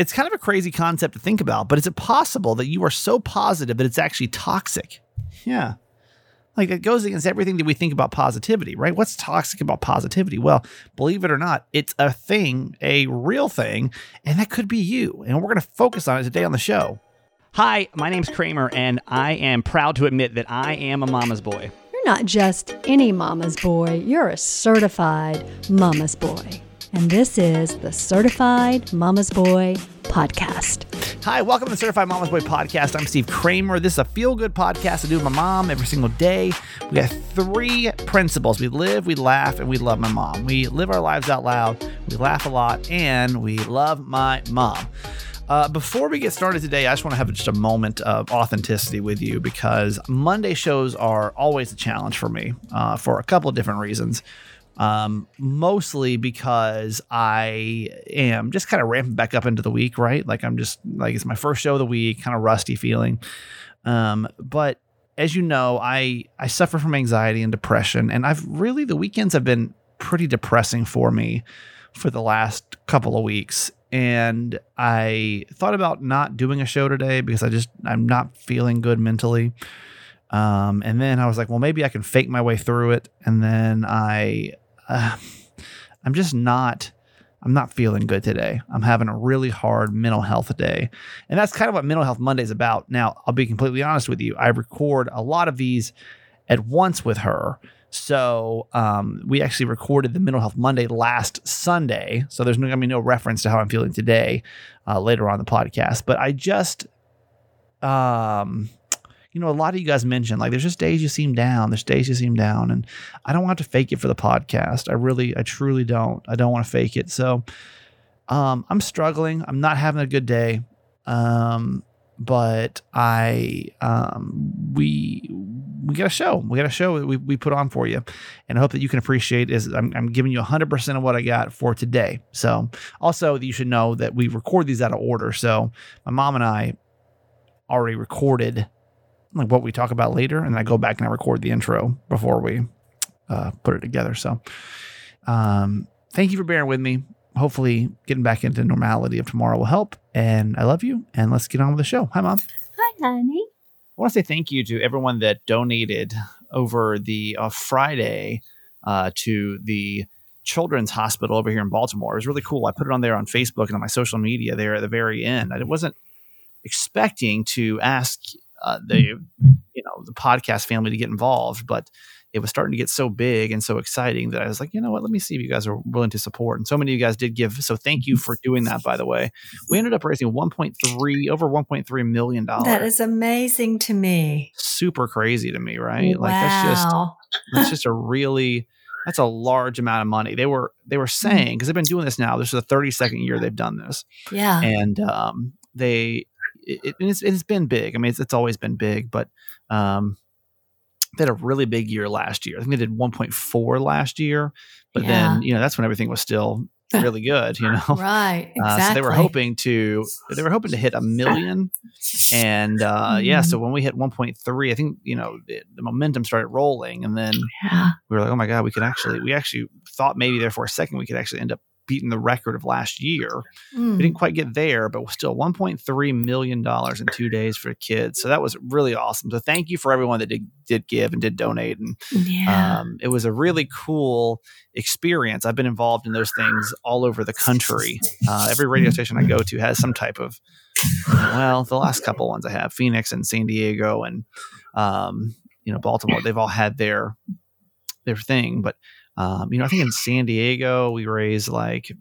it's kind of a crazy concept to think about, but is it possible that you are so positive that it's actually toxic? Yeah. Like it goes against everything that we think about positivity, right? What's toxic about positivity? Well, believe it or not, it's a thing, a real thing, and that could be you. And we're going to focus on it today on the show. Hi, my name's Kramer, and I am proud to admit that I am a mama's boy. You're not just any mama's boy, you're a certified mama's boy. And this is the Certified Mama's Boy Podcast. Hi, welcome to the Certified Mama's Boy Podcast. I'm Steve Kramer. This is a feel good podcast I do with my mom every single day. We have three principles we live, we laugh, and we love my mom. We live our lives out loud, we laugh a lot, and we love my mom. Uh, before we get started today, I just want to have just a moment of authenticity with you because Monday shows are always a challenge for me uh, for a couple of different reasons um, mostly because I am just kind of ramping back up into the week, right? Like I'm just like it's my first show of the week, kind of rusty feeling. Um, but as you know, I I suffer from anxiety and depression, and I've really the weekends have been pretty depressing for me for the last couple of weeks. And I thought about not doing a show today because I just I'm not feeling good mentally. Um, and then I was like, well, maybe I can fake my way through it. And then I uh, I'm just not. I'm not feeling good today. I'm having a really hard mental health day. And that's kind of what Mental Health Monday is about. Now, I'll be completely honest with you. I record a lot of these at once with her. So um, we actually recorded the Mental Health Monday last Sunday. So there's going to be no reference to how I'm feeling today uh, later on the podcast. But I just, um, you know, a lot of you guys mentioned like there's just days you seem down, there's days you seem down, and I don't want to fake it for the podcast. I really, I truly don't. I don't want to fake it. So, um, I'm struggling. I'm not having a good day. Um, but I, um, we, we got a show. We got a show we, we put on for you, and I hope that you can appreciate. Is I'm, I'm giving you 100 percent of what I got for today. So, also you should know that we record these out of order. So, my mom and I already recorded like what we talk about later, and I go back and I record the intro before we uh, put it together. So, um, thank you for bearing with me. Hopefully, getting back into normality of tomorrow will help. And I love you. And let's get on with the show. Hi, mom. Hi, honey. I want to say thank you to everyone that donated over the uh, Friday uh, to the Children's Hospital over here in Baltimore. It was really cool. I put it on there on Facebook and on my social media there at the very end. I wasn't expecting to ask uh, the you know the podcast family to get involved, but it was starting to get so big and so exciting that I was like, you know what, let me see if you guys are willing to support. And so many of you guys did give. So thank you for doing that, by the way. We ended up raising 1.3, over 1.3 million dollars. That is amazing to me. Super crazy to me, right? Wow. Like that's just, that's just a really, that's a large amount of money. They were, they were mm-hmm. saying, because they've been doing this now, this is the 32nd year they've done this. Yeah. And um, they, it, it's, it's been big. I mean, it's, it's always been big, but um, they had a really big year last year. I think they did 1.4 last year, but yeah. then you know that's when everything was still really good. You know, right? Exactly. Uh, so they were hoping to they were hoping to hit a million, and uh, mm-hmm. yeah. So when we hit 1.3, I think you know the, the momentum started rolling, and then yeah. we were like, oh my god, we could actually we actually thought maybe there for a second we could actually end up beaten the record of last year. Mm. We didn't quite get there, but still 1.3 million dollars in two days for kids. So that was really awesome. So thank you for everyone that did, did give and did donate. And yeah. um, it was a really cool experience. I've been involved in those things all over the country. Uh, every radio station I go to has some type of well, the last couple ones I have, Phoenix and San Diego and um, you know Baltimore. They've all had their their thing, but um, you know, I think in San Diego we raised like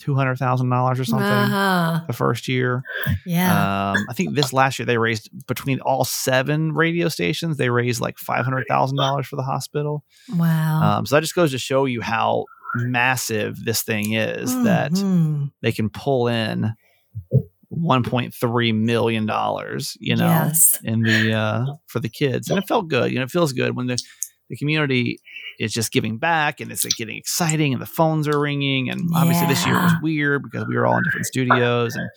two hundred thousand dollars or something uh-huh. the first year. Yeah. Um, I think this last year they raised between all seven radio stations, they raised like five hundred thousand dollars for the hospital. Wow. Um, so that just goes to show you how massive this thing is mm-hmm. that they can pull in 1.3 million dollars you know yes. in the uh for the kids and it felt good you know it feels good when the the community is just giving back and it's like getting exciting and the phones are ringing. And obviously yeah. this year was weird because we were all in different studios and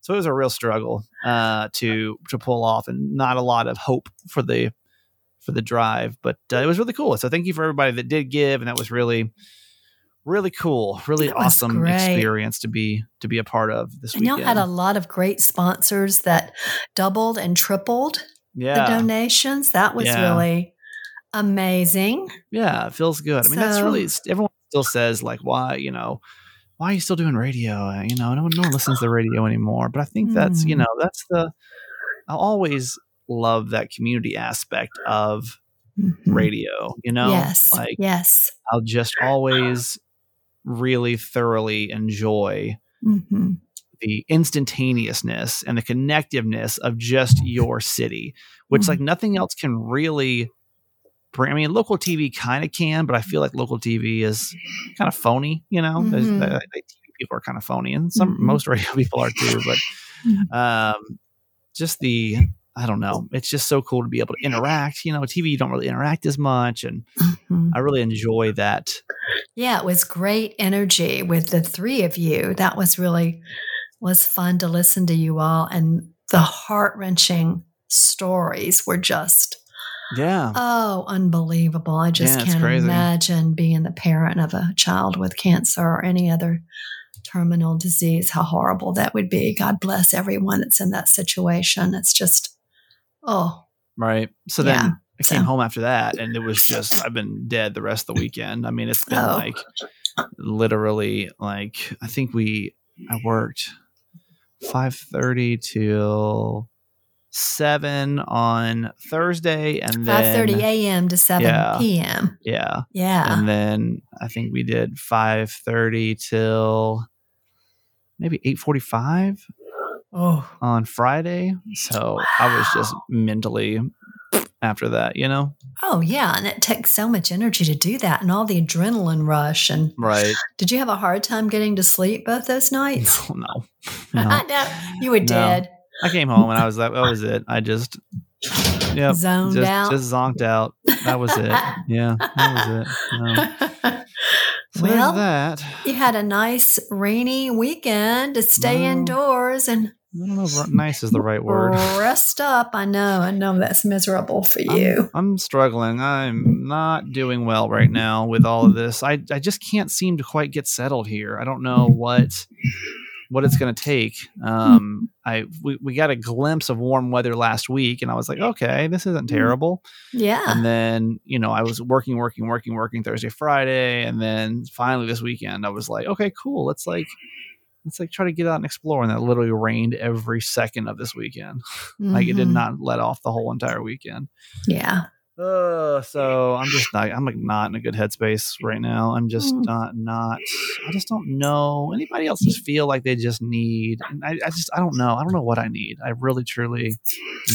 so it was a real struggle uh, to to pull off and not a lot of hope for the for the drive, but uh, it was really cool. So thank you for everybody that did give, and that was really really cool, really awesome great. experience to be to be a part of this And y'all had a lot of great sponsors that doubled and tripled the donations. That was Yeah. really amazing. yeah, it feels good. I mean, that's really everyone still says like, why you know, why are you still doing radio? Uh, You know, no one, no one listens to the radio anymore. But I think that's you Mm. know that's the I always love that community aspect of Mhm. radio. You know, yes. like yes. I'll just always really thoroughly enjoy hmm the instantaneousness and the connectiveness of just your city, which Mhm. like nothing else can really bring. I mean, local TV kind of can, but I feel like local TV is kind of phony. You know, There's- Mhm. the- the TV people are kind of phony, and some Mhm. most radio people are too. But um, just the I don't know. It's just so cool to be able to interact. You know, TV you don't really interact as much, and Mhm. I really enjoy that. Yeah, it was great energy with the three of you. That was really was fun to listen to you all and the heart-wrenching stories were just Yeah, oh, unbelievable. I just Yeah, can't crazy. imagine being the parent of a child with cancer or any other terminal disease how horrible that would be. God bless everyone that's in that situation. It's just oh, right. So Yeah, then I came so- home after that, and it was just I've been dead the rest of the weekend. I mean, it's been Oh. like literally like I think we I worked five thirty till seven on Thursday, and then 5:30 a.m. to 7 Yeah. p.m. yeah, Yeah. and then I think we did five thirty till maybe eight forty five oh. on Friday. So I was just mentally after that, you know? Oh yeah, and it takes so much energy to do that and all the adrenaline rush and Right. did you have a hard time getting to sleep both those nights? No, no. no. no, you were No. dead. I came home and I was like, that was it. I just, yeah, Zoned just, out. just zonked out. That was it. Yeah, that was it. No. So well, that. you had a nice rainy weekend to stay No. indoors and I don't know if nice is the right word. rest up. I know, I know that's miserable for you. I'm, I'm struggling. I'm not doing well right now with all of this. I, I just can't seem to quite get settled here. I don't know what what it's going to take. Um, I we, we got a glimpse of warm weather last week, and I was like, okay, this isn't terrible. yeah. And then you know I was working, working, working, working Thursday, Friday, and then finally this weekend I was like, okay, cool. Let's like let's like try to get out and explore. And that literally rained every second of this weekend. Like it did Mhm. not let off the whole entire weekend. Yeah. Uh, so I'm just not. I'm like not in a good headspace right now. I'm just Mm. not. Not. I just don't know. Anybody else just feel like they just need? and I, I just. I don't know. I don't know what I need. I really, truly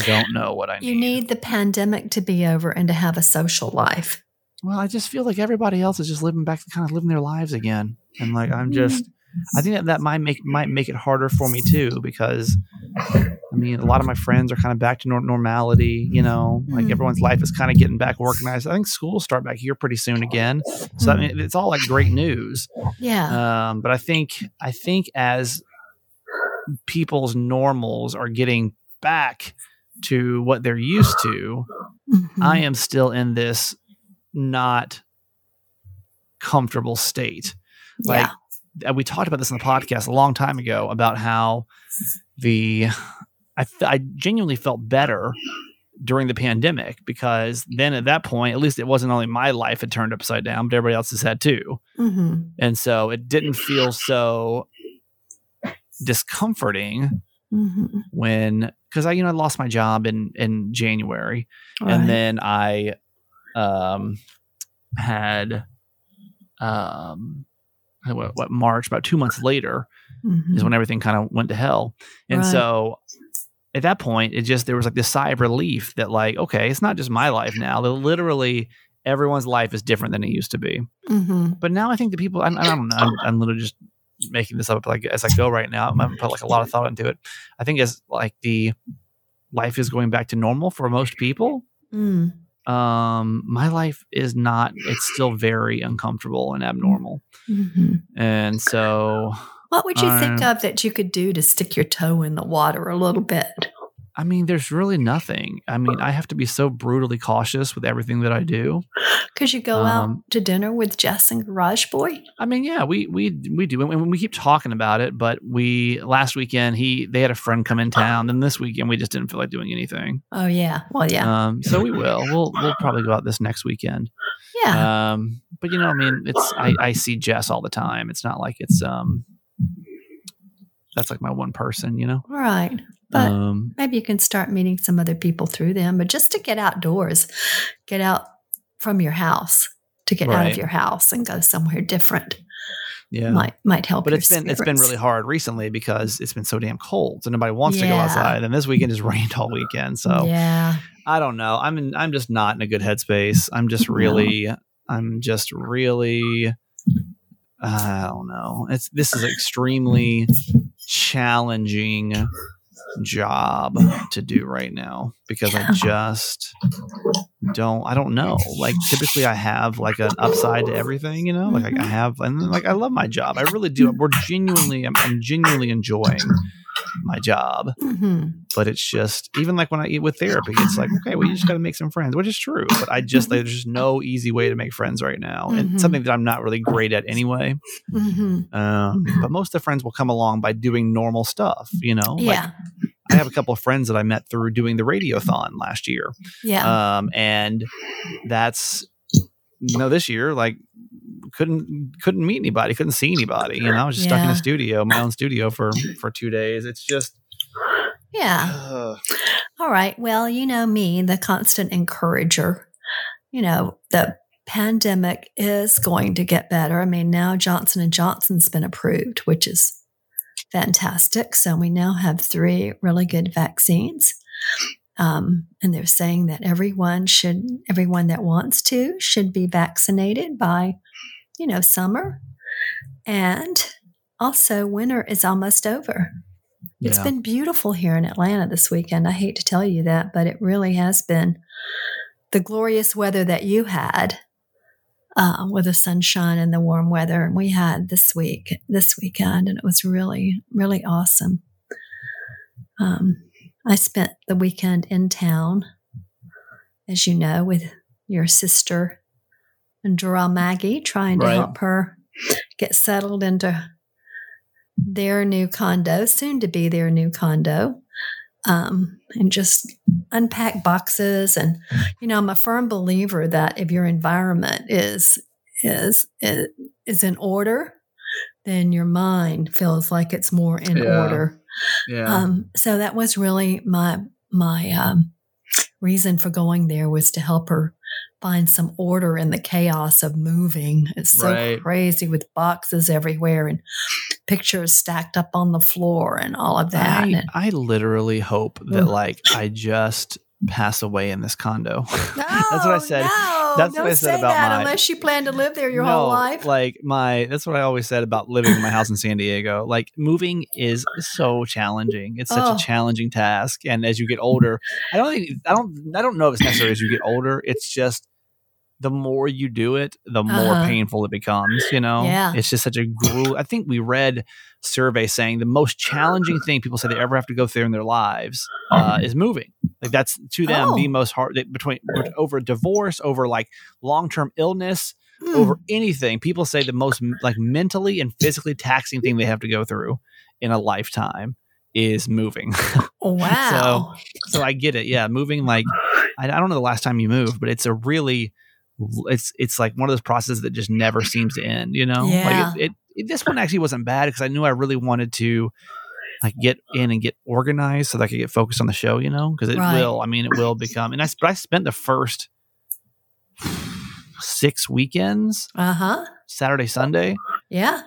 don't know what I need. You need the pandemic to be over and to have a social life. Well, I just feel like everybody else is just living back, kind of living their lives again, and like I'm just. I think that that might make might make it harder for me too because I mean a lot of my friends are kind of back to nor- normality. You know, like Mm. everyone's life is kind of getting back organized. I think schools start back here pretty soon again, so I mean it's all like great news. Yeah. Um, but I think I think as people's normals are getting back to what they're used to, Mhm. I am still in this not comfortable state. Like yeah. Uh, we talked about this in the podcast a long time ago about how the I genuinely felt better during the pandemic because then at that point, at least it wasn't only my life had turned upside down, but everybody else's had too. hmm And so it didn't feel so discomforting hmm when because I you know I lost my job in in January and then I um had um what, what March about two months later Mm-hmm. is when everything kind of went to hell and Right. so at that point it just there was like this sigh of relief that like okay it's not just my life now that literally everyone's life is different than it used to be hmm but now I think the people I, I don't know I'm, I'm literally just making this up like as I go right now I haven't put like a lot of thought into it I think as like the life is going back to normal for most people Mm. Um my life is not it's still very uncomfortable and abnormal. Hmm and so What would you think of that you could do to stick your toe in the water a little bit? I mean, there's really nothing. I mean, I have to be so brutally cautious with everything that I do. Could you go out Um, to dinner with Jess and Garage Boy? I mean, yeah, we we we do, and we keep talking about it. But we last weekend he they had a friend come in town, and this weekend we just didn't feel like doing anything. Oh yeah. Well, yeah. Um, so we will. We'll we'll probably go out this next weekend. yeah. Um, but you know, I mean, it's I, I see Jess all the time. It's not like it's um that's like my one person, you know. right. But um, maybe you can start meeting some other people through them. But just to get outdoors, get out from your house, to get out of your house and go somewhere different yeah. might might help. but it's been it's been really hard recently because it's been so damn cold, so nobody wants to go outside. And this weekend just rained all weekend, so yeah. I don't know. I'm in, I'm just not in a good headspace. I'm just No. really I'm just really I don't know. It's this is extremely challenging job to do right now because I just don't I don't know. Like typically I have like an upside to everything, you know? Like I- Mhm. have and like I love my job. I really do. We're genuinely I'm, I'm genuinely enjoying my job hmm but it's just even like when I eat with therapy, it's like okay, well, you just got to make some friends, which is true. But I just like, there's just no easy way to make friends right now, and Mhm. something that I'm not really great at anyway. hmm Um, but most of the friends will come along by doing normal stuff, you know. Like Yeah. I have a couple of friends that I met through doing the radiothon last year, Yeah. um, and that's you know this year like couldn't couldn't meet anybody, couldn't see anybody. You know, I was just stuck in a studio, my own studio for for two days. It's just. yeah. ugh. All right. Well, you know me, the constant encourager. You know, the pandemic is going to get better. I mean, now Johnson and Johnson's been approved, which is fantastic. So we now have three really good vaccines. Um, and they're saying that everyone should, everyone that wants to, should be vaccinated by, you know, summer. And also, winter is almost over. It's been beautiful here in Atlanta this weekend. I hate to tell you that, but it really has been the glorious weather that you had uh, with the sunshine and the warm weather we had this week, this weekend, and it was really, really awesome. Um, I spent the weekend in town, as you know, with your sister and Dora Maggie, trying to Right. help her get settled into their new condo, soon to be their new condo, um, and just unpack boxes. And you know, I'm a firm believer that if your environment is is is, is in order, then your mind feels like it's more in Yeah. order. Yeah. Um, so that was really my my um, reason for going there was to help her find some order in the chaos of moving. It's so Right. crazy with boxes everywhere and pictures stacked up on the floor and all of that. I, And- I literally hope that like I just pass away in this condo. no, that's what I said. No, That's what I said about that my- unless you plan to live there your No, whole life. Like my that's what I always said about living in my house in San Diego. Like moving is so challenging. It's such Oh. a challenging task. And as you get older, I don't think I don't I don't know if it's necessary as you get older. It's just the more you do it, the more Uh-huh. painful it becomes. You know, Yeah. it's just such a gruel. I think we read survey saying the most challenging thing people say they ever have to go through in their lives uh, is moving. Like that's to them Oh. the most hard between over divorce, over like long term illness, Hmm. over anything. People say the most like mentally and physically taxing thing they have to go through in a lifetime is moving. wow. so I get it. Yeah, moving like I, I don't know the last time you moved, but it's a really it's it's like one of those processes that just never seems to end. You know, Yeah. like it, it, it- this one actually wasn't bad because I knew I really wanted to like get in and get organized so that I could get focused on the show. You know, because it Right. will. I mean, it will become. And I but I spent the first six weekends, Uh huh. Saturday, Sunday, Yeah.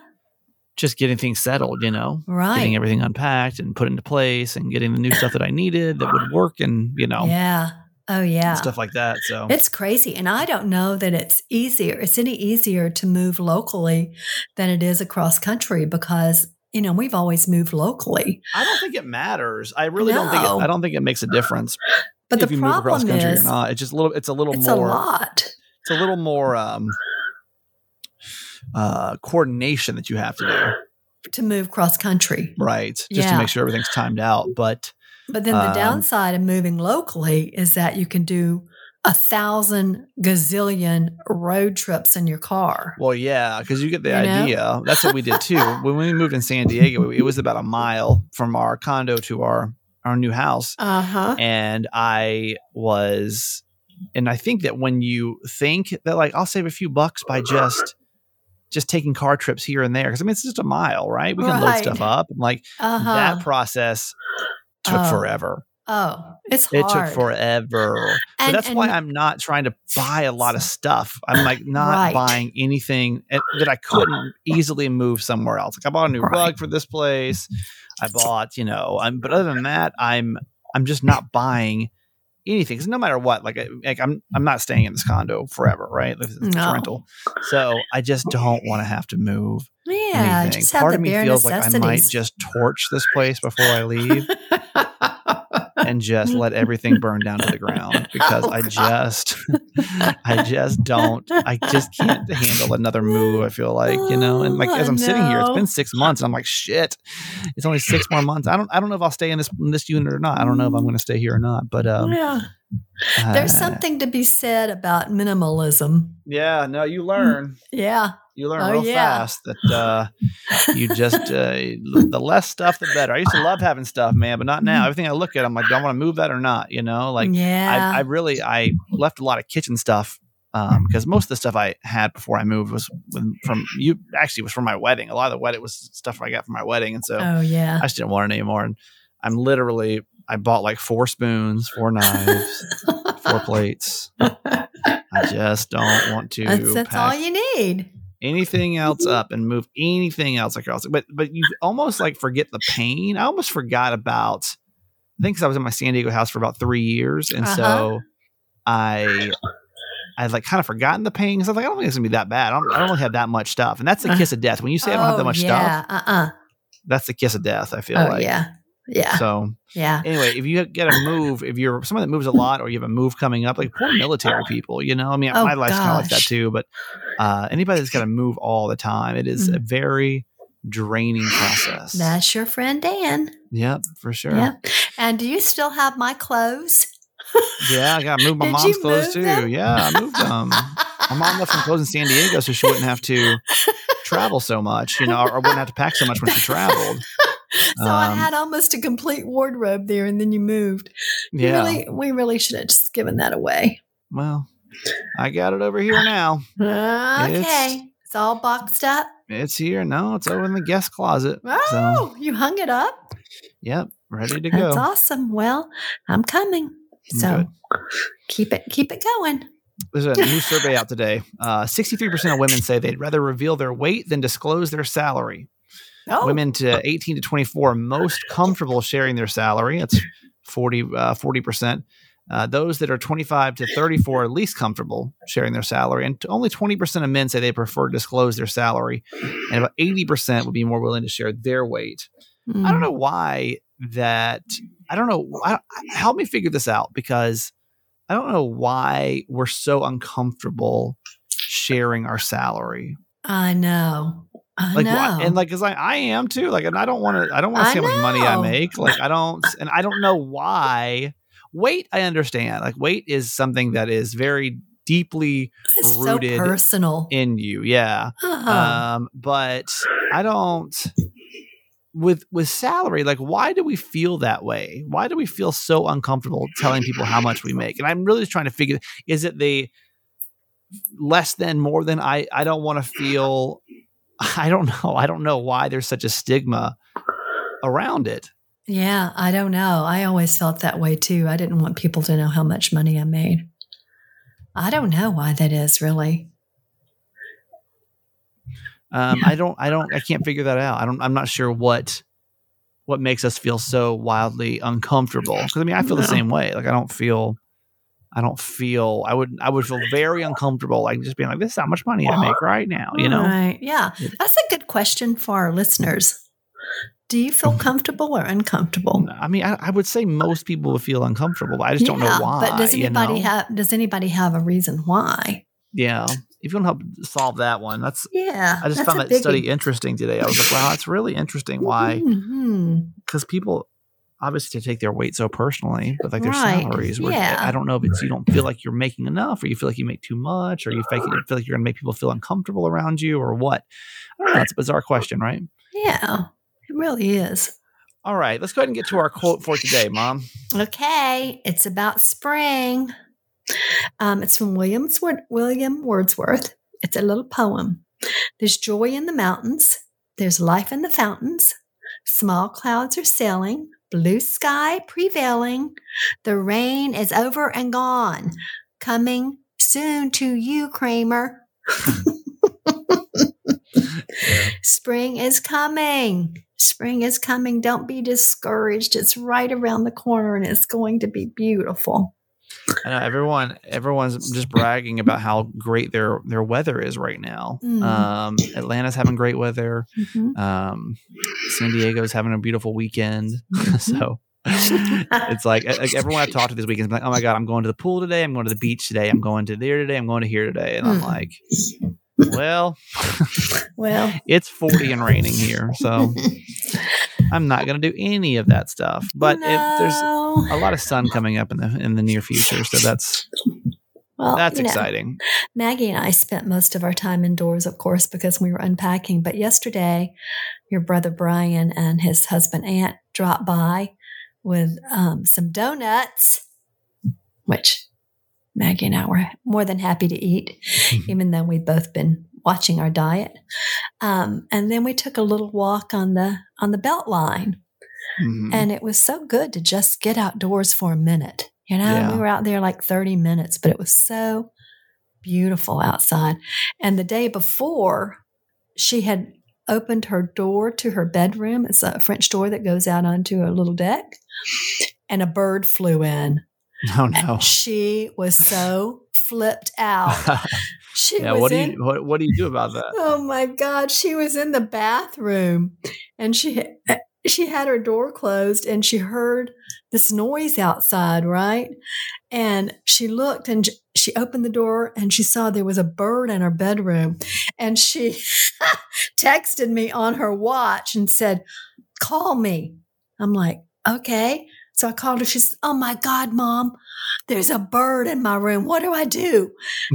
just getting things settled. You know, Right. getting everything unpacked and put into place and getting the new stuff that I needed that would work and you know Yeah. Oh yeah. stuff like that. So It's crazy. And I don't know that it's easier. It's any easier to move locally than it is across country because, you know, we've always moved locally. I don't think it matters. I really don't think it, I don't think it makes a difference But if the you move across problem country is, or not. It's just a little. It's a little it's more. a lot. It's a little more um, uh, coordination that you have to do, to move cross country. right? Just to make sure everything's timed out. But But then the Um, downside of moving locally is that you can do a thousand gazillion road trips in your car. Well, yeah, because you get the You know? idea. That's what we did too. when we moved in San Diego, it was about a mile from our condo to our our new house, Uh huh. and I was, and I think that when you think that like I'll save a few bucks by just just taking car trips here and there, because I mean it's just a mile, right? We can load stuff up, and like Uh huh. that process took Oh. forever. oh, it's It took forever. And- that's why I'm not trying to buy a lot of stuff. I'm like not Right. buying anything at- that I couldn't easily move somewhere else. Like I bought a new Right. rug for this place. I bought, you know, I'm, but other than that, I'm I'm just not buying anything. Because no matter what, like, I- like I'm I'm not staying in this condo forever, right? It's No. rental, so I just don't want to have to move Yeah, anything. just have Part the of me feels like I might just torch this place before I leave and just let everything burn down to the ground because Oh, I just I just don't I just can't handle another move I feel like you know and like as Oh, I'm sitting here it's been 6 months and I'm like shit it's only 6 more months I don't I don't know if I'll stay in this in this unit or not I don't know if I'm going to stay here or not but um yeah. There's uh, something to be said about minimalism. yeah no you learn Yeah. You learn Oh, real yeah. fast that uh you just uh, the less stuff the better I used to love having stuff man but not now everything I look at I'm like do I want to move that or not you know like yeah. I, I really I left a lot of kitchen stuff um, because most of the stuff I had before I moved was from you. Actually, was from my wedding. A lot of the wedding was stuff I got from my wedding, and so oh yeah. I just didn't want it anymore. And I'm literally I bought like four spoons, four knives, four plates. I just don't want to that's that's all you need. Anything else up and move anything else across. But but you almost like forget the pain. I almost forgot about. I think 'cause I was in my San Diego house for about three years, and Uh-huh. so I. I've like kind of forgotten the pain because I was like, I don't think it's gonna be that bad. I don't, I don't really have that much stuff, and that's the kiss of death. When you say I don't have that much stuff, yeah. Uh-uh. that's the kiss of death. I feel Oh like. yeah. Yeah. So yeah. anyway, if you get a move, if you're someone that moves a lot, or you have a move coming up, like poor military people, you know, I mean, Oh, my life's kind of like that too. But uh, anybody that's got to move all the time, it is a very draining process. That's your friend Dan. yep, for sure. Yep. And do you still have my clothes? Yeah, I got to move my Did mom's clothes too. them? Yeah, I moved them. my mom left some clothes in San Diego so she wouldn't have to travel so much, you know, or, or wouldn't have to pack so much when she traveled. So I Um, had almost a complete wardrobe there, and then you moved. Yeah. Really, we really should have just given that away. Well, I got it over here now. Okay. It's, all boxed up. It's here. No, it's over in the guest closet. So, Oh, you hung it up? yep, ready to That's go. That's awesome. Well, I'm coming. So Good. keep it keep it going. There's a new survey out today. Uh, 63% of women say they'd rather reveal their weight than disclose their salary. Oh, Women to 18 to 24 most comfortable sharing their salary. It's 40 uh, 40%. Uh, those that are 25 to 34 are least comfortable sharing their salary, and only 20% of men say they prefer to disclose their salary, and about 80% would be more willing to share their weight. I don't know why that. I don't know. I, help me figure this out because I don't know why we're so uncomfortable sharing our salary. I know. I Like, why, and like, cause I, I am too. Like, and I don't want to. I don't want to see how much money I make. Like, I don't, and I don't know why. Weight, I understand. Like, weight is something that is very deeply it's so rooted personal. in you. Yeah. Uh-huh. Um, but I don't with with salary, like why do we feel that way? Why do we feel so uncomfortable telling people how much we make? And I'm really just trying to figure is it the less than more than I I don't want to feel I don't know. I don't know why there's such a stigma around it. yeah, I don't know. I always felt that way too. I didn't want people to know how much money I made. I don't know why that is really. Um, I don't, I don't, I can't figure that out. I don't, I'm not sure what, what makes us feel so wildly uncomfortable. Cause I mean, I feel the same way. Like I don't feel, I don't feel, I would, I would feel very uncomfortable. Like just being like, this is how much money I make right now, you know? Right. Yeah. That's a good question for our listeners. Do you feel comfortable or uncomfortable? I mean, I, I would say most people would feel uncomfortable. But I just don't know why. But does you anybody know? have does anybody have a reason why? Yeah. If you want to help solve that one, that's, Yeah. I just found that study interesting today. I was like, wow, that's really interesting. Why? Mm-hmm. Because people obviously to take their weight so personally, but like their Right. salaries. Where Yeah. I don't know if it's you don't feel like you're making enough, or you feel like you make too much, or you feel like, you feel like you're going to make people feel uncomfortable around you, or what. I don't know. It's a bizarre question, right? Yeah, it really is. All right, let's go ahead and get to our quote for today, Mom. Okay, it's about spring. Um, it's from Williams, William Wordsworth. It's a little poem. There's joy in the mountains. There's life in the fountains. Small clouds are sailing. Blue sky prevailing. The rain is over and gone. Coming soon to you, Kramer. Spring is coming. Spring is coming. Don't be discouraged. It's right around the corner and it's going to be beautiful. I know everyone everyone's just bragging about how great their their weather is right now. Mm. Um, Atlanta's having great weather. Mhm. Um, San Diego's having a beautiful weekend. so it's like, like everyone I've talked to this weekend is like, oh my god, I'm going to the pool today. I'm going to the beach today. I'm going to there today. I'm going to here today. And I'm Mm. like, well, Well, it's 40 and raining here, so I'm not going to do any of that stuff. But if there's A lot of sun coming up in the in the near future, so that's well, that's you know, exciting. Maggie and I spent most of our time indoors, of course, because we were unpacking. But yesterday, your brother Brian and his husband Aunt dropped by with um, some donuts, which Maggie and I were more than happy to eat, even though we've both been watching our diet. Um, and then we took a little walk on the on the belt line. Mhm. And it was so good to just get outdoors for a minute. You know, Yeah. we were out there like 30 minutes, but it was so beautiful outside. And the day before, she had opened her door to her bedroom. It's a French door that goes out onto a little deck. And a bird flew in. oh no. And she was so flipped out. She yeah, was what do in, you what, what do you do about that? Oh my God. She was in the bathroom and she she had her door closed and she heard this noise outside, right? And she looked and she opened the door and she saw there was a bird in her bedroom. And she texted me on her watch and said, Call me. I'm like, Okay. So I called her. She said, Oh my God, mom, there's a bird in my room. What do I do?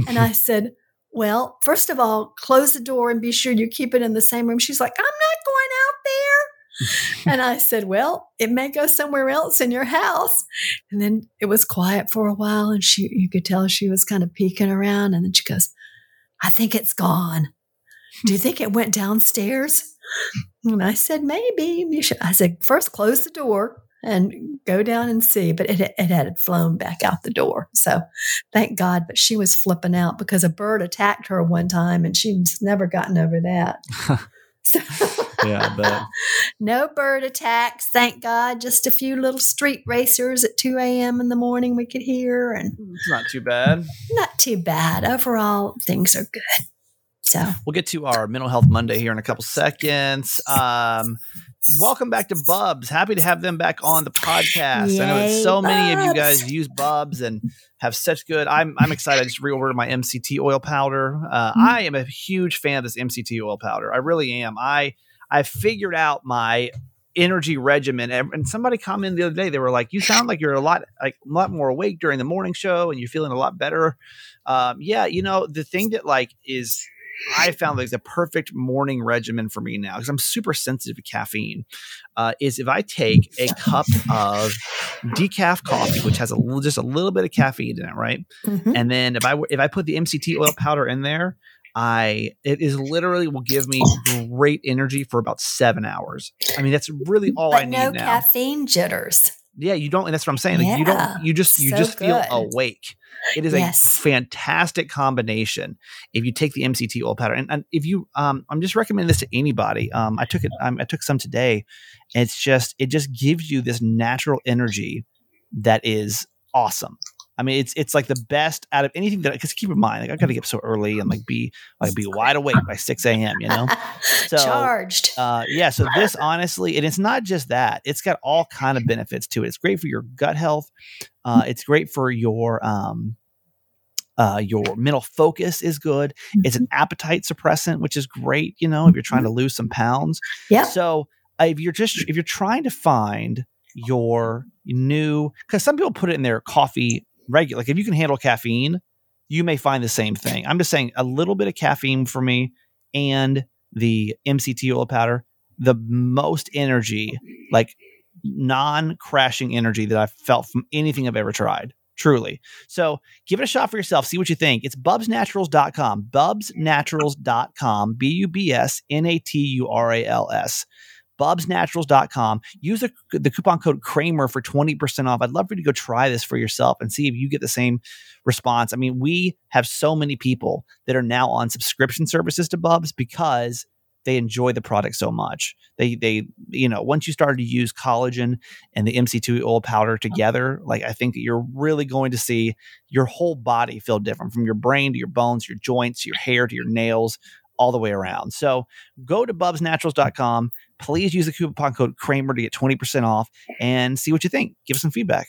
And I said, well, first of all, close the door and be sure you keep it in the same room. She's like, I'm not going out there. and I said, Well, it may go somewhere else in your house. And then it was quiet for a while, and she you could tell she was kind of peeking around. And then she goes, I think it's gone. Do you think it went downstairs? And I said, Maybe. You should. I said, First, close the door and go down and see. But it, it had flown back out the door. So thank God. But she was flipping out because a bird attacked her one time and she's never gotten over that. so, Yeah, but no bird attacks, thank God. Just a few little street racers at 2 a.m. in the morning we could hear, and it's not too bad. not too bad. Overall, things are good. So, We'll get to our mental health Monday here in a couple seconds. Um, welcome back to Bubs. Happy to have them back on the podcast. I know that Yay, so many of you guys use Bubs and have such good. I'm I'm excited. I just reordered my MCT oil powder. Uh, Mhm. I am a huge fan of this MCT oil powder. I really am. I I figured out my energy regimen and and somebody commented the other day they were like you sound like you're a lot like a lot more awake during the morning show and you're feeling a lot better um yeah you know the thing that like is I found like the perfect morning regimen for me now because I'm super sensitive to caffeine. Uh, is if I take a cup of decaf coffee, which has a little, just a little bit of caffeine in it, right? mhm. And then if I if I put the MCT oil powder in there, I it is literally will give me great energy for about seven hours. I mean, that's really all I but need no now. caffeine jitters. Yeah, you don't, and that's what I'm saying. Like, you don't, you just, you so just feel awake. It is Yes. a fantastic combination if you take the MCT oil powder, and, and if you, um, I'm just recommending this to anybody. Um, I took it, um, I took some today, it's just, it just gives you this natural energy that is awesome. I mean, it's it's like the best out of anything that. I because keep in mind, like I got to get up so early and like be like be wide awake by six a.m. You know, So, Charged. uh, yeah. So this honestly, and it's not just that; it's got all kind of benefits to it. It's great for your gut health. Uh, it's great for your um, uh, your mental focus is good. It's an appetite suppressant, which is great. You know, if you're trying to lose some pounds. Yeah. So uh, if you're just if you're trying to find your new because some people put it in their coffee regular. Like if you can handle caffeine, you may find the same thing. I'm just saying a little bit of caffeine for me and the MCT oil powder, the most energy, like non crashing energy that I've felt from anything I've ever tried. Truly. So give it a shot for yourself. See what you think. It's bubsnaturals.com. Bubsnaturals.com. B U B S N A T U R A L S bubsnaturals.com. Use the, the coupon code Kramer for 20% off. I'd love for you to go try this for yourself and see if you get the same response. I mean, we have so many people that are now on subscription services to Bubs because they enjoy the product so much. They they you know once you started to use collagen and the MCT oil powder together, like I think that you're really going to see your whole body feel different from your brain to your bones, your joints, your hair to your nails, all the way around. So go to bubsnaturals.com. Please use the coupon code Kramer to get 20% off and see what you think. Give us some feedback.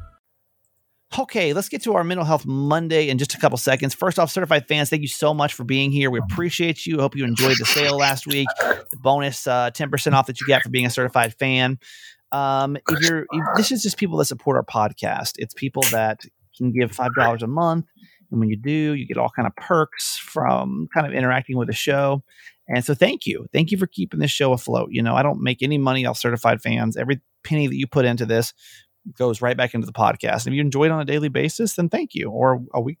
Okay, let's get to our mental health Monday in just a couple seconds. First off, certified fans, thank you so much for being here. We appreciate you. Hope you enjoyed the sale last week, the bonus uh, 10% off that you get for being a certified fan. Um, if you're, if, this is just people that support our podcast. It's people that can give $5 a month. And when you do, you get all kind of perks from kind of interacting with the show. And so thank you. Thank you for keeping this show afloat. You know, I don't make any money off certified fans. Every penny that you put into this goes right back into the podcast. If you enjoy it on a daily basis, then thank you. Or a week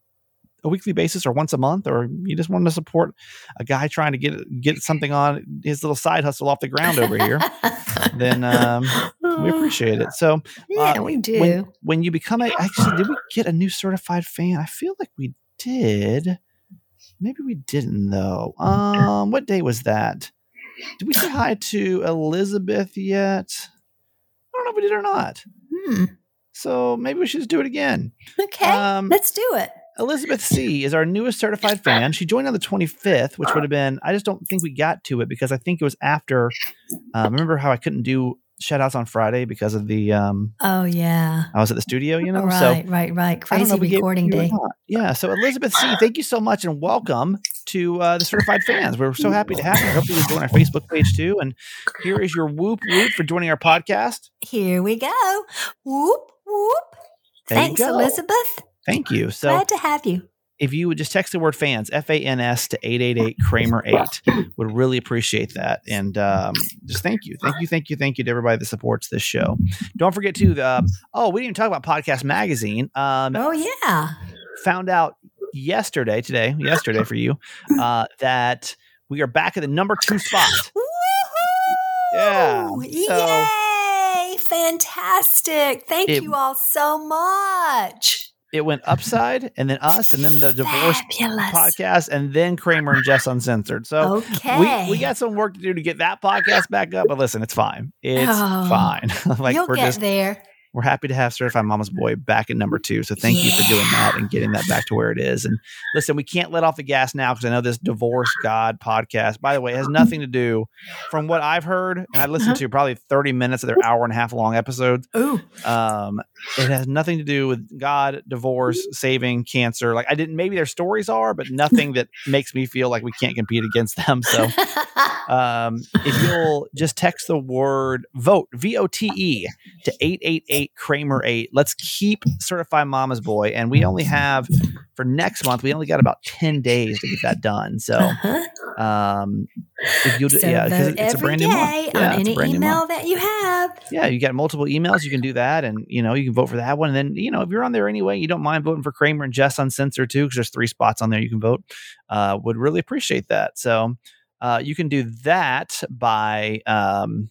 a weekly basis or once a month, or you just want to support a guy trying to get get something on his little side hustle off the ground over here, then um, we appreciate it. So yeah, uh, we do. When, when you become a actually, did we get a new certified fan? I feel like we did. Maybe we didn't though. Um, what day was that? Did we say hi to Elizabeth yet? I don't know if we did or not. Hmm. So maybe we should just do it again. Okay, Um, let's do it. Elizabeth C is our newest certified fan. She joined on the 25th, which would have been, I just don't think we got to it because I think it was after. Uh, remember how I couldn't do shout outs on Friday because of the, um, Oh yeah. I was at the studio, you know? right, so right, right. Crazy know if we gave recording day. Yeah. So Elizabeth C, thank you so much and welcome to uh, the certified fans. We're so happy to have you. Hopefully you join our Facebook page too. And here is your whoop whoop for joining our podcast. Here we go. Whoop whoop. There Thanks, go. Elizabeth. Thank you. So Glad to have you. If you would just text the word fans, F A N S to 888 Kramer 8, would really appreciate that. And um, just thank you. Thank you, thank you, thank you to everybody that supports this show. Don't forget to, the, um, oh, we didn't even talk about Podcast Magazine. Um, Oh yeah. Found out yesterday, today, yesterday for you, uh, that we are back at the number two spot. Woohoo! Yeah, so- Yay! Fantastic. Thank It- you all so much. It went upside and then us and then the divorce Fabulous. podcast and then Kramer and Jess Uncensored. So Okay. we, we got some work to do to get that podcast back up, but listen, it's fine. It's Oh, fine. like You'll we're get just there. We're happy to have certified mama's boy back at number two so thank you for doing that and getting that back to where it is and listen we can't let off the gas now because i know this divorce god podcast by the way has nothing to do from what i've heard and i listened to probably 30 minutes of their hour and a half long episodes Ooh. um it has nothing to do with god divorce saving cancer like i didn't maybe their stories are but nothing that makes me feel like we can't compete against them so um, if you'll just text the word vote V O T E to eight eight Kramer eight. Let's keep certified mama's boy, and we only have for next month. We only got about ten days to get that done. So, Uh-huh. um, if you So yeah, because it's a brand new month. Yeah, on it's a any brand new email that you have. Yeah, you got multiple emails. You can do that, and you know you can vote for that one. And then you know if you're on there anyway, you don't mind voting for Kramer and Jess Uncensored too, because there's three spots on there you can vote. Uh, would really appreciate that. So uh, you can do that by um,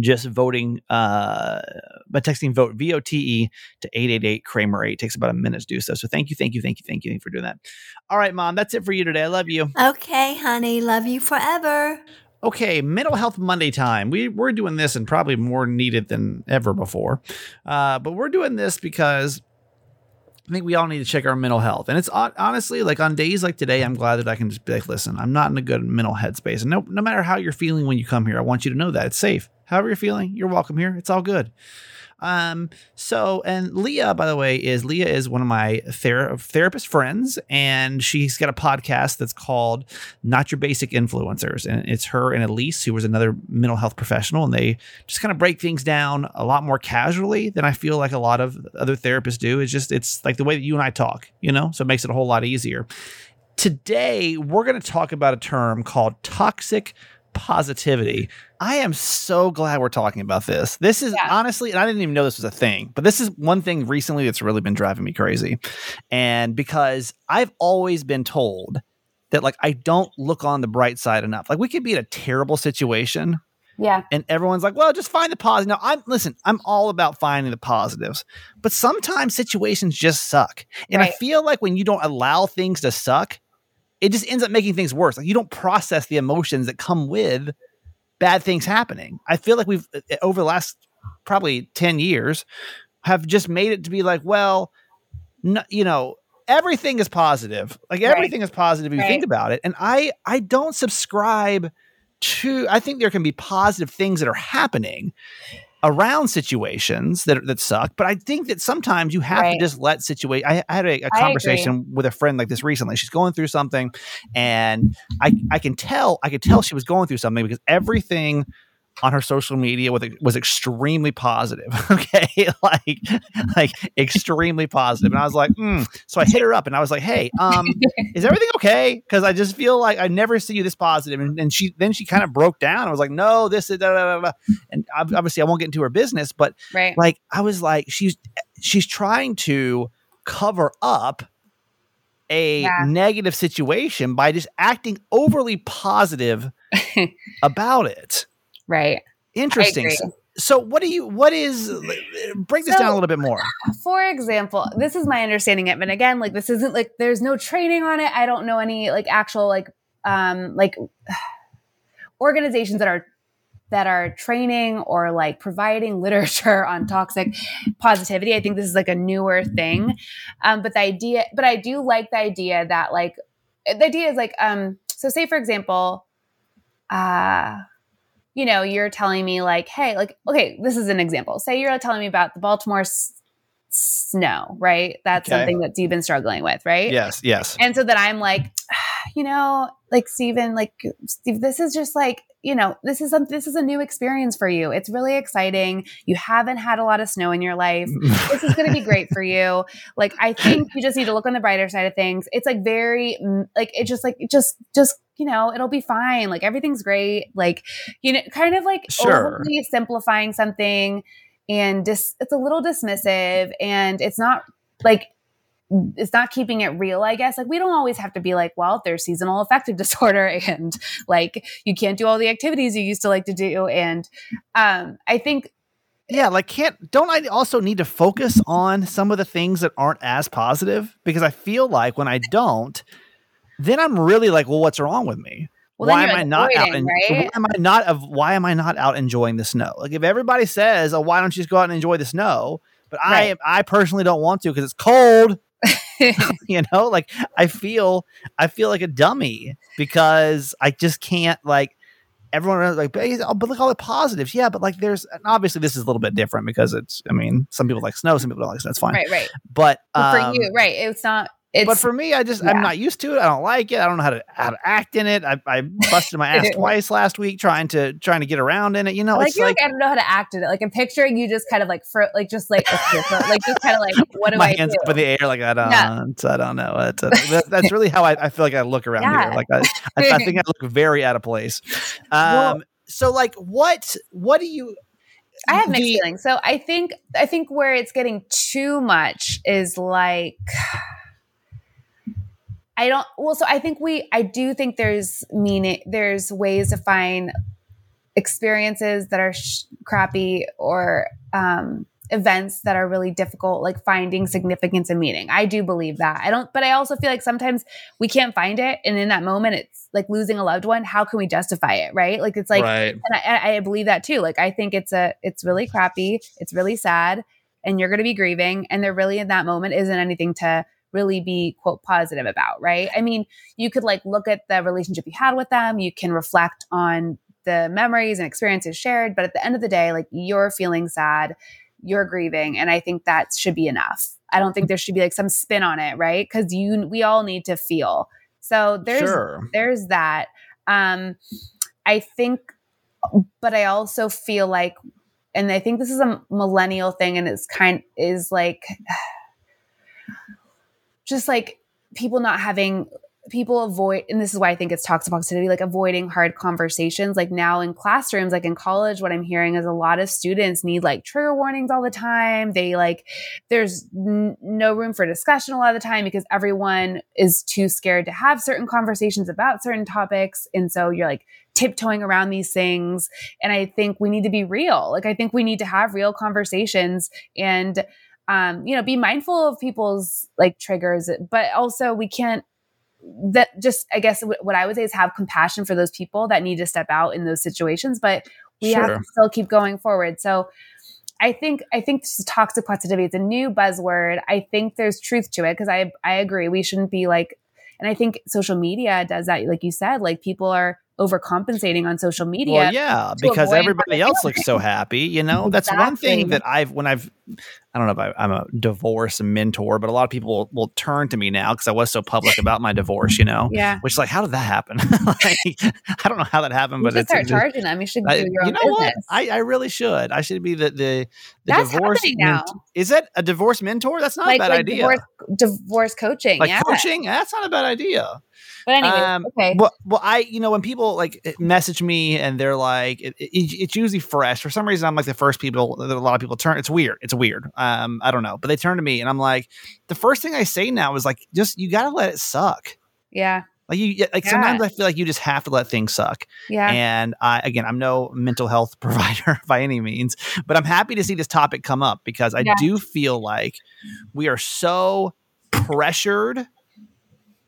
just voting uh, by texting vote V O T E to eight eight eight Kramer eight. Takes about a minute to do so. So thank you, thank you, thank you, thank you for doing that. All right, mom, that's it for you today. I love you. Okay, honey. Love you forever. Okay, mental health Monday time. We we're doing this and probably more needed than ever before, uh, but we're doing this because I think we all need to check our mental health. And it's honestly like on days like today, I'm glad that I can just be like, listen, I'm not in a good mental headspace. And no, no matter how you're feeling when you come here, I want you to know that it's safe. However you're feeling, you're welcome here. It's all good. Um, so and Leah, by the way, is Leah is one of my ther- therapist friends, and she's got a podcast that's called Not Your Basic Influencers, and it's her and Elise, who was another mental health professional, and they just kind of break things down a lot more casually than I feel like a lot of other therapists do. It's just it's like the way that you and I talk, you know, so it makes it a whole lot easier. Today, we're going to talk about a term called toxic positivity. I am so glad we're talking about this. This is Yeah. honestly, and I didn't even know this was a thing, but this is one thing recently that's really been driving me crazy. And because I've always been told that, like, I don't look on the bright side enough. Like, we could be in a terrible situation Yeah. and everyone's like, well, just find the positive. Now, I'm listen, I'm all about finding the positives, but sometimes situations just suck. And I feel like when you don't allow things to suck, it just ends up making things worse. Like you don't process the emotions that come with bad things happening. I feel like we've uh, over the last probably 10 years have just made it to be like, well, no, you know, everything is positive. Like Right. everything is positive if you think about it. And I I don't subscribe to I think there can be positive things that are happening around situations that that suck, but I think that sometimes you have Right. to just let situation. I, I had a, a conversation with a friend like this recently. She's going through something, and I I can tell I could tell she was going through something because everything on her social media was was extremely positive. Okay, like like extremely positive, and I was like, mm. so I hit her up and I was like, hey, um, is everything okay? Because I just feel like I never see you this positive. And, and she then she kind of broke down. I was like, no, this is da, da, da, da. and ob- obviously I won't get into her business, but Right. like I was like, she's she's trying to cover up a Yeah. negative situation by just acting overly positive about it. Right. Interesting. So, what do you what is break this So- down a little bit more. For example, this is my understanding of it. And again, like this isn't like there's no training on it. I don't know any like actual like um like organizations that are that are training or like providing literature on toxic positivity. I think this is like a newer thing. Um, but the idea, but I do like the idea that like the idea is like, um, so say for example, uh, you know, you're telling me like, hey, like, okay, this is an example. Say you're telling me about the Baltimore s- snow, right? That's Okay. something that you've been struggling with, right? Yes, yes. And so that I'm like, you know, like Steven, like Steve, this is just like, you know, this is a, this is a new experience for you. It's really exciting. You haven't had a lot of snow in your life. This is going to be great for you. Like, I think you just need to look on the brighter side of things. It's like very, like, it just like, it just, just, you know, it'll be fine. Like, everything's great. Like, you know, kind of like Sure. overly simplifying something and dis- it's a little dismissive and it's not like, it's not keeping it real, I guess. Like we don't always have to be like, well, there's seasonal affective disorder and like you can't do all the activities you used to like to do. And um I think Yeah, like can't don't I also need to focus on some of the things that aren't as positive because I feel like when I don't, then I'm really like, well, what's wrong with me? well why am I not out? en- right? Why am I not of? Why am I not out enjoying the snow? Like if everybody says, "Oh, why don't you just go out and enjoy the snow?" But I, I personally don't want to because it's cold. you know, like I feel, I feel like a dummy because I just can't like. Everyone is like, but, oh, but look at all the positives. Yeah, but like, there's obviously this is a little bit different because it's. I mean, some people like snow, some people don't like snow. That's fine. right, right. But But um, for you, right. It's not it's but for me, I just yeah. I'm not used to it. I don't like it. I don't know how to how to act in it. I, I busted my ass twice last week trying to trying to get around in it. You know, like it's like, like, I don't know how to act in it. Like I'm picturing you just kind of like fro- like just like like just kind of like what do my I hands do? up in the air, like I don't, Yeah. I don't know. It's, uh, that- that's really how I, I feel like I look around Yeah. here. Like I, I, I think I look very out of place. Um, Well- so like, what what do you? I have mixed the- feelings. So I think I think where it's getting too much is like I don't well so I think we I do think there's meaning there's ways to find experiences that are sh- crappy or um events that are really difficult, like finding significance and meaning. I do believe that. I don't, but I also feel like sometimes we can't find it. And in that moment, it's like losing a loved one. How can we justify it? Right. Like it's like, right. and I, I believe that too. Like I think it's a, it's really crappy. It's really sad and you're going to be grieving. And there really in that moment isn't anything to really be quote positive about. Right. I mean, you could like look at the relationship you had with them. You can reflect on the memories and experiences shared. But at the end of the day, like you're feeling sad you're grieving and i think that should be enough i don't think there should be like some spin on it right because you we all need to feel so there's Sure. there's that um i think but i also feel like and i think this is a millennial thing and it's kind is like just like people not having people avoid and this is why i think it's toxic positivity like avoiding hard conversations. Like now in classrooms like in college what i'm hearing is a lot of students need like trigger warnings all the time. They like there's n- no room for discussion a lot of the time because everyone is too scared to have certain conversations about certain topics. And so you're like tiptoeing around these things. And i think we need to be real. Like i think we need to have real conversations. And um, you know be mindful of people's like triggers but also we can't that just i guess w- what i would say is have compassion for those people that need to step out in those situations but we have to still keep going forward. So i think i think this toxic positivity it's a new buzzword. I think there's truth to it because i i agree. We shouldn't be like and i think social media does that like you said like people are overcompensating on social media Well, yeah, because everybody else looks so happy. You know, that's one thing that I've when I've I don't know if I, I'm a divorce mentor, but a lot of people will, will turn to me now because I was so public about my divorce. You know, yeah which like how did that happen? like, I don't know how that happened, you but it's start it's- charging them you should do I- your you own know business what? I, I really should. I should be the the, the That's divorce. now. Is that a divorce mentor? That's not like, a bad like idea. divorce divorce coaching like yeah coaching, that's not a bad idea. but anyway Um, okay Well, well, I, you know, when people like message me and they're like, it, it, it's usually fresh. For some reason, I'm like the first people that a lot of people turn. It's weird. It's weird. Um, I don't know, but they turn to me and I'm like, the first thing I say now is like, just you gotta let it suck. yeah Like you, like Yeah. sometimes I feel like you just have to let things suck. yeah And I, again, I'm no mental health provider by any means, but I'm happy to see this topic come up because I Yeah. do feel like we are so pressured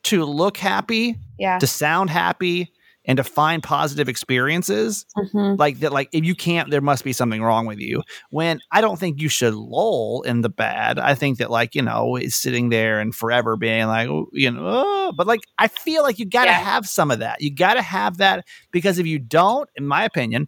to look happy yeah to sound happy and to find positive experiences Mhm. like that like if you can't there must be something wrong with you when i don't think you should lull in the bad i think that like you know is sitting there and forever being like oh, you know oh, but like i feel like you gotta Yeah. have some of that you gotta have that because if you don't in my opinion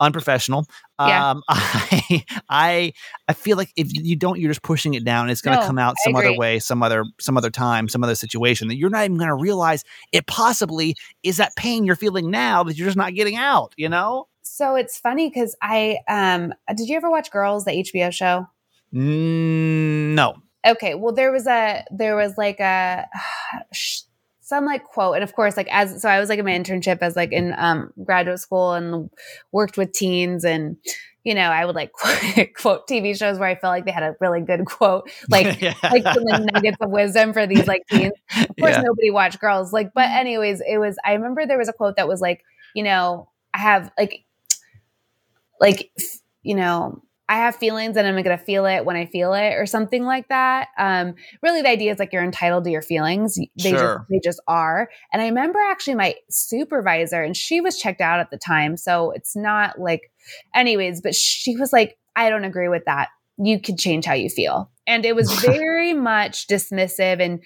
unprofessional. Yeah. um i i i feel like if you don't you're just pushing it down it's going to No, come out some other way some other some other time some other situation that you're not even going to realize it possibly is that pain you're feeling now that you're just not getting out you know? So it's funny because i um did you ever watch girls the hbo show? Mm, no. Okay well there was a there was like a some like quote and of course like as so i was like in my internship as like in um graduate school and worked with teens and you know i would like quote, quote tv shows where i felt like they had a really good quote like Yeah. like some nuggets of wisdom for these like teens of course Yeah. nobody watched girls like but anyways it was i remember there was a quote that was like you know i have like like you know i have feelings and i'm gonna feel it when i feel it or something like that. Um really the idea is like you're entitled to your feelings. They Sure. just they just are. And i remember actually my supervisor and she was checked out at the time so it's not like anyways but she was like i don't agree with that. You could change how you feel. And it was very much dismissive and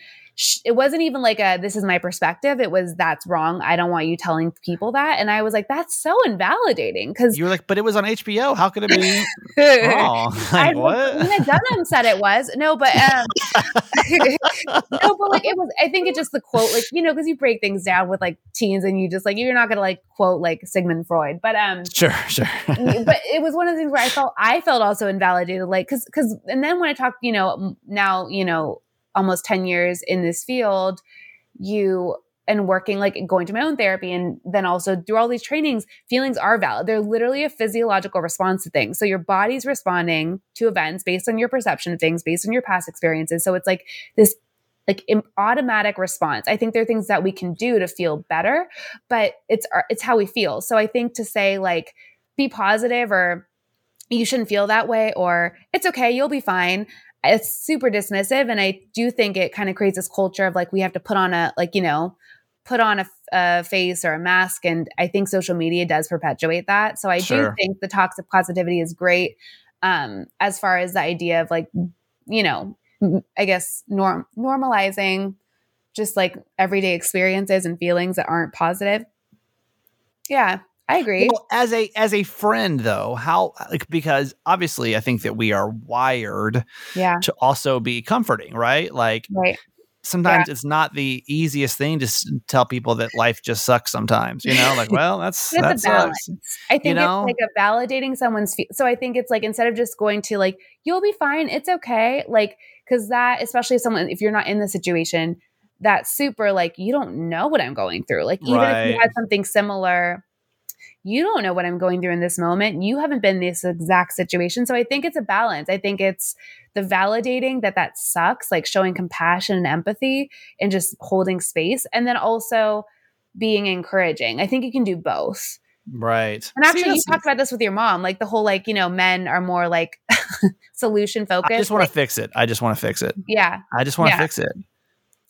it wasn't even like a this is my perspective it was that's wrong i don't want you telling people that and i was like that's so invalidating because you were like but it was on hbo how could it be wrong I like, what Lena Dunham said it was no, but um, no, but like it was. I think it just the quote, like you know, because you break things down with like teens, and you just like you're not gonna like quote like Sigmund Freud, but um, sure sure but it was one of the things where I felt I felt also invalidated, like because because and then when I talk, you know, now you know almost ten years in this field, you and working like going to my own therapy and then also through all these trainings, feelings are valid. They're literally a physiological response to things. So your body's responding to events based on your perception of things, based on your past experiences. So it's like this like automatic response. I think there are things that we can do to feel better, but it's our, it's how we feel. So I think to say like be positive or you shouldn't feel that way or it's okay, you'll be fine. It's super dismissive. And I do think it kind of creates this culture of like, we have to put on a, like, you know, put on a, a face or a mask. And I think social media does perpetuate that. So I Sure. do think the toxic positivity is great um, as far as the idea of like, you know, i guess norm normalizing just like everyday experiences and feelings that aren't positive. Yeah, I agree. Well, as a as a friend though, how like because obviously I think that we are wired yeah, to also be comforting, right? Like right. sometimes it's not the easiest thing to s- tell people that life just sucks sometimes, you know? Like, well, that's that's that balance. sucks. I think know? it's like a validating someone's. Fe- so I think it's like instead of just going to like you'll be fine, it's okay, like because that especially if someone if you're not in the situation, that's super like you don't know what I'm going through. Like even if you had something similar, you don't know what I'm going through in this moment. You haven't been in this exact situation, so I think it's a balance. I think it's the validating that that sucks, like showing compassion and empathy, and just holding space, and then also being encouraging. I think you can do both. Right. And actually, See, you talked about this with your mom, like the whole like you know men are more like solution focused. I just want to like, fix it. I just want to fix it. yeah, I just want to Yeah. fix it.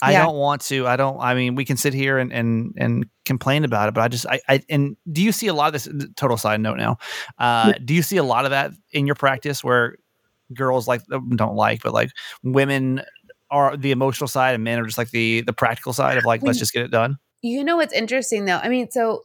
I Yeah. don't want to. I don't. I mean, we can sit here and and and complain about it, but I just. I. I and do you see a lot of this? Total side note now. Uh, do you see a lot of that in your practice where girls like don't like, but like women are the emotional side and men are just like the the practical side of like let's just get it done. you know what's interesting though? I mean, so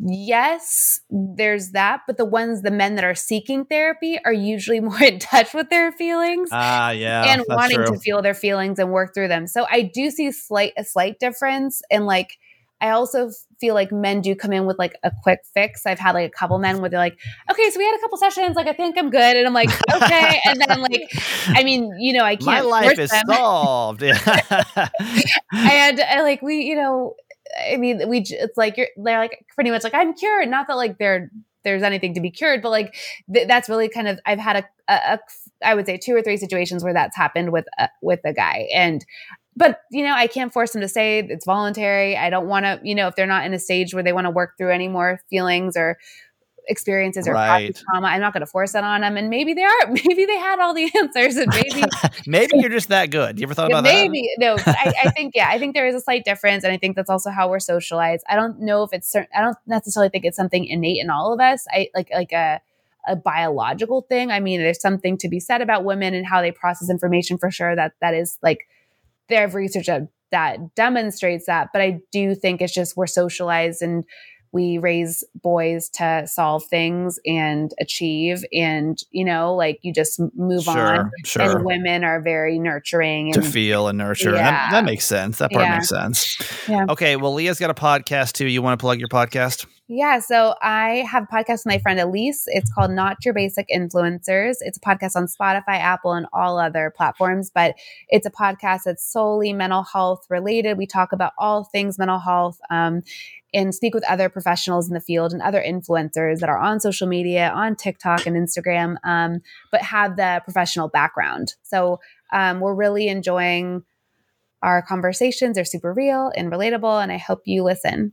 yes, there's that, but the ones the men that are seeking therapy are usually more in touch with their feelings. Ah, yeah, and wanting to feel their feelings and work through them. So I do see slight a slight difference and like I also feel like men do come in with like a quick fix. I've had like a couple men where they're like, "Okay, so we had a couple sessions, like I think I'm good." And I'm like, "Okay." and then I'm like I mean, you know, I can't My life is them. solved. And I like we, you know, I mean, we it's like you're they're like pretty much like I'm cured. Not that like there there's anything to be cured, but like th- that's really kind of I've had a, a, a I would say two or three situations where that's happened with a, with a guy and. But you know, I can't force them to say it's voluntary. I don't want to, you know, if they're not in a stage where they want to work through any more feelings or experiences or Right. trauma, I'm not going to force that on them. And maybe they are, maybe they had all the answers, and maybe Maybe you're just that good. You ever thought yeah, about that? maybe no. I, I think yeah, I think there is a slight difference, and I think that's also how we're socialized. I don't know if it's. I don't necessarily think it's something innate in all of us. I like like a a biological thing. I mean, there's something to be said about women and how they process information for sure. That that is like there have research that, that demonstrates that, but I do think it's just we're socialized and we raise boys to solve things and achieve and you know like you just move on Sure, sure. and women are very nurturing to and feel and nurture. That, that makes sense. That part Yeah. makes sense. Yeah. Okay. Well, Leah's got a podcast too. You want to plug your podcast? Yeah so i have a podcast with my friend elise. It's called not your basic influencers. It's a podcast on spotify apple and all other platforms but it's a podcast that's solely mental health related. We talk about all things mental health um, and speak with other professionals in the field and other influencers that are on social media on tiktok and instagram um, but have the professional background. So um, we're really enjoying our conversations. They're super real and relatable and i hope you listen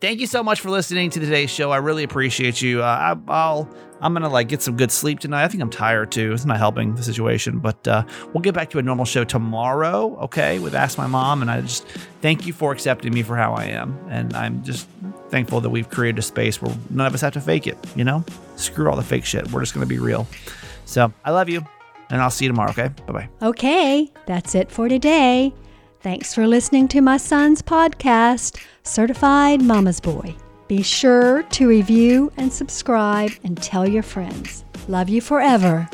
Thank you so much for listening to today's show. I really appreciate you. Uh, I, I'll I'm gonna like get some good sleep tonight. I think I'm tired too. It's not helping the situation, but uh, we'll get back to a normal show tomorrow. Okay, with Ask My Mom, and I just thank you for accepting me for how I am, and I'm just thankful that we've created a space where none of us have to fake it. You know, screw all the fake shit. We're just gonna be real. So I love you, and I'll see you tomorrow. Okay, bye bye. Okay, that's it for today. Thanks for listening to my son's podcast, Certified Mama's Boy. Be sure to review and subscribe and tell your friends. Love you forever.